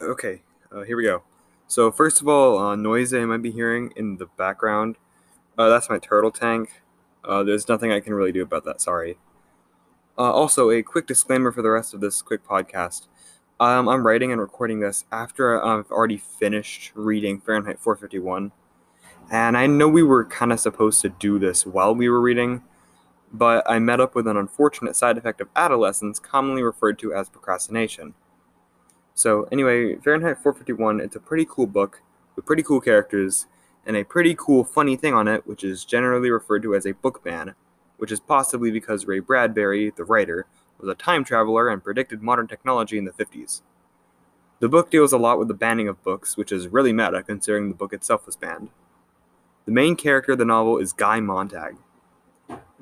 Okay, uh, here we go. So first of all, uh, noise I might be hearing in the background, uh, that's my turtle tank. Uh, there's nothing I can really do about that, sorry. Uh, also, a quick disclaimer for the rest of this quick podcast. Um, I'm writing and recording this after I've already finished reading Fahrenheit 451. And I know we were kind of supposed to do this while we were reading, but I met up with an unfortunate side effect of adolescence, commonly referred to as procrastination. So, anyway, Fahrenheit 451, it's a pretty cool book with pretty cool characters and a pretty cool funny thing on it, which is generally referred to as a book ban, which is possibly because Ray Bradbury, the writer, was a time traveler and predicted modern technology in the 50s. The book deals a lot with the banning of books, which is really meta considering the book itself was banned. The main character of the novel is Guy Montag.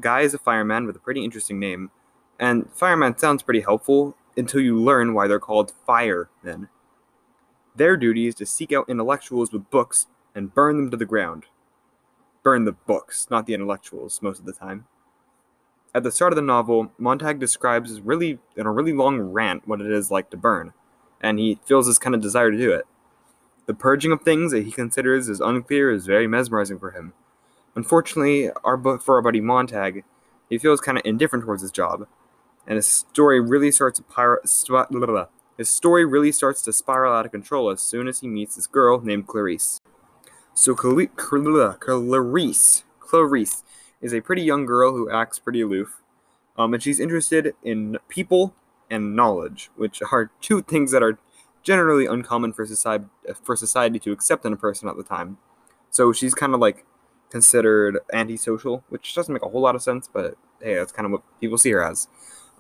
Guy is a fireman with a pretty interesting name, and fireman sounds pretty helpful until you learn why they're called fire firemen. Their duty is to seek out intellectuals with books and burn them to the ground. Burn the books, not the intellectuals, most of the time. At the start of the novel, Montag describes really in a really long rant what it is like to burn, and he feels this kind of desire to do it. The purging of things that he considers as unclear is very mesmerizing for him. Unfortunately, our for our buddy Montag, he feels kind of indifferent towards his job, and his story really starts to pyro- blah, blah, blah. his story really starts to spiral out of control as soon as he meets this girl named Clarice. So Clarice, Clarice, Clarice is a pretty young girl who acts pretty aloof, um, and she's interested in people and knowledge, which are two things that are generally uncommon for society for society to accept in a person at the time. So she's kind of like considered antisocial, which doesn't make a whole lot of sense, but hey, that's kind of what people see her as.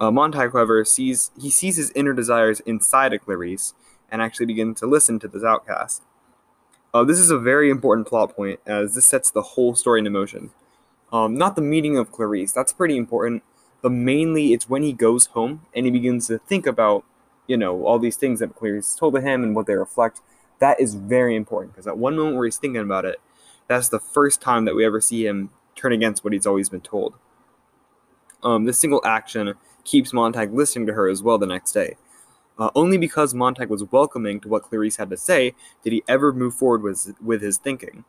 Uh, Montag, however, sees he sees his inner desires inside of Clarice and actually begins to listen to this outcast. Uh, this is a very important plot point as this sets the whole story into motion. Um, not the meeting of Clarice, that's pretty important, but mainly it's when he goes home and he begins to think about, you know, all these things that Clarice told to him and what they reflect. That is very important because at one moment where he's thinking about it, that's the first time that we ever see him turn against what he's always been told. Um, this single action keeps Montag listening to her as well the next day. Uh, only because Montag was welcoming to what Clarice had to say did he ever move forward with, with his thinking.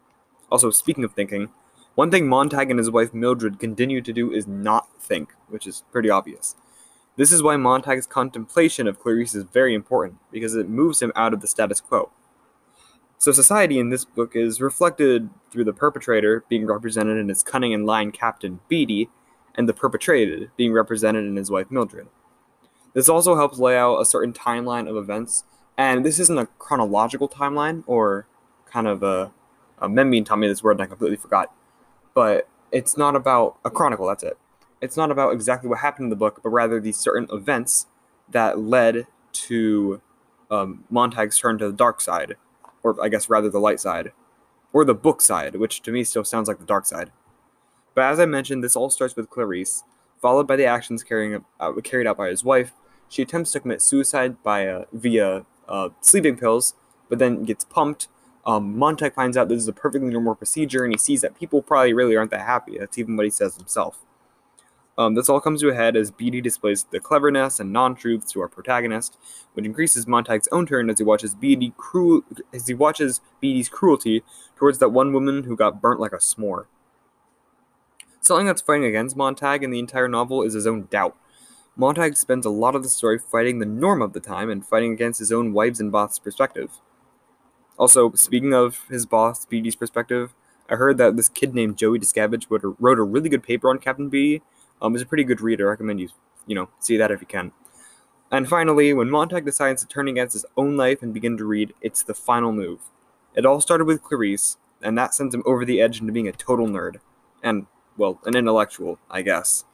Also, speaking of thinking, one thing Montag and his wife Mildred continue to do is not think, which is pretty obvious. This is why Montag's contemplation of Clarice is very important, because it moves him out of the status quo. So, society in this book is reflected through the perpetrator being represented in his cunning and lying captain Beatty, and the perpetrated being represented in his wife Mildred. This also helps lay out a certain timeline of events, and this isn't a chronological timeline or kind of a, a Membean taught me this word and I completely forgot, but it's not about a chronicle, that's it. It's not about exactly what happened in the book, but rather these certain events that led to um, Montag's turn to the dark side, or I guess rather the light side, or the book side, which to me still sounds like the dark side. But as I mentioned, this all starts with Clarice, followed by the actions carrying, uh, carried out by his wife. She attempts to commit suicide by uh, via uh, sleeping pills, but then gets pumped. Um, Montag finds out this is a perfectly normal procedure, and he sees that people probably really aren't that happy. That's even what he says himself. Um, this all comes to a head as Beatty displays the cleverness and non-truths to our protagonist, which increases Montag's own turn as he watches Beatty cruel as he watches Beatty's cruelty towards that one woman who got burnt like a s'more. Something that's fighting against Montag in the entire novel is his own doubt. Montag spends a lot of the story fighting the norm of the time and fighting against his own wife's and boss's perspective. Also, speaking of his boss, Beatty's perspective, I heard that this kid named Joey Discavige wrote a really good paper on Captain Beatty. Um, he's a pretty good reader. I recommend you, you know, see that if you can. And finally, when Montag decides to turn against his own life and begin to read, it's the final move. It all started with Clarice, and that sends him over the edge into being a total nerd. And well, an intellectual, I guess.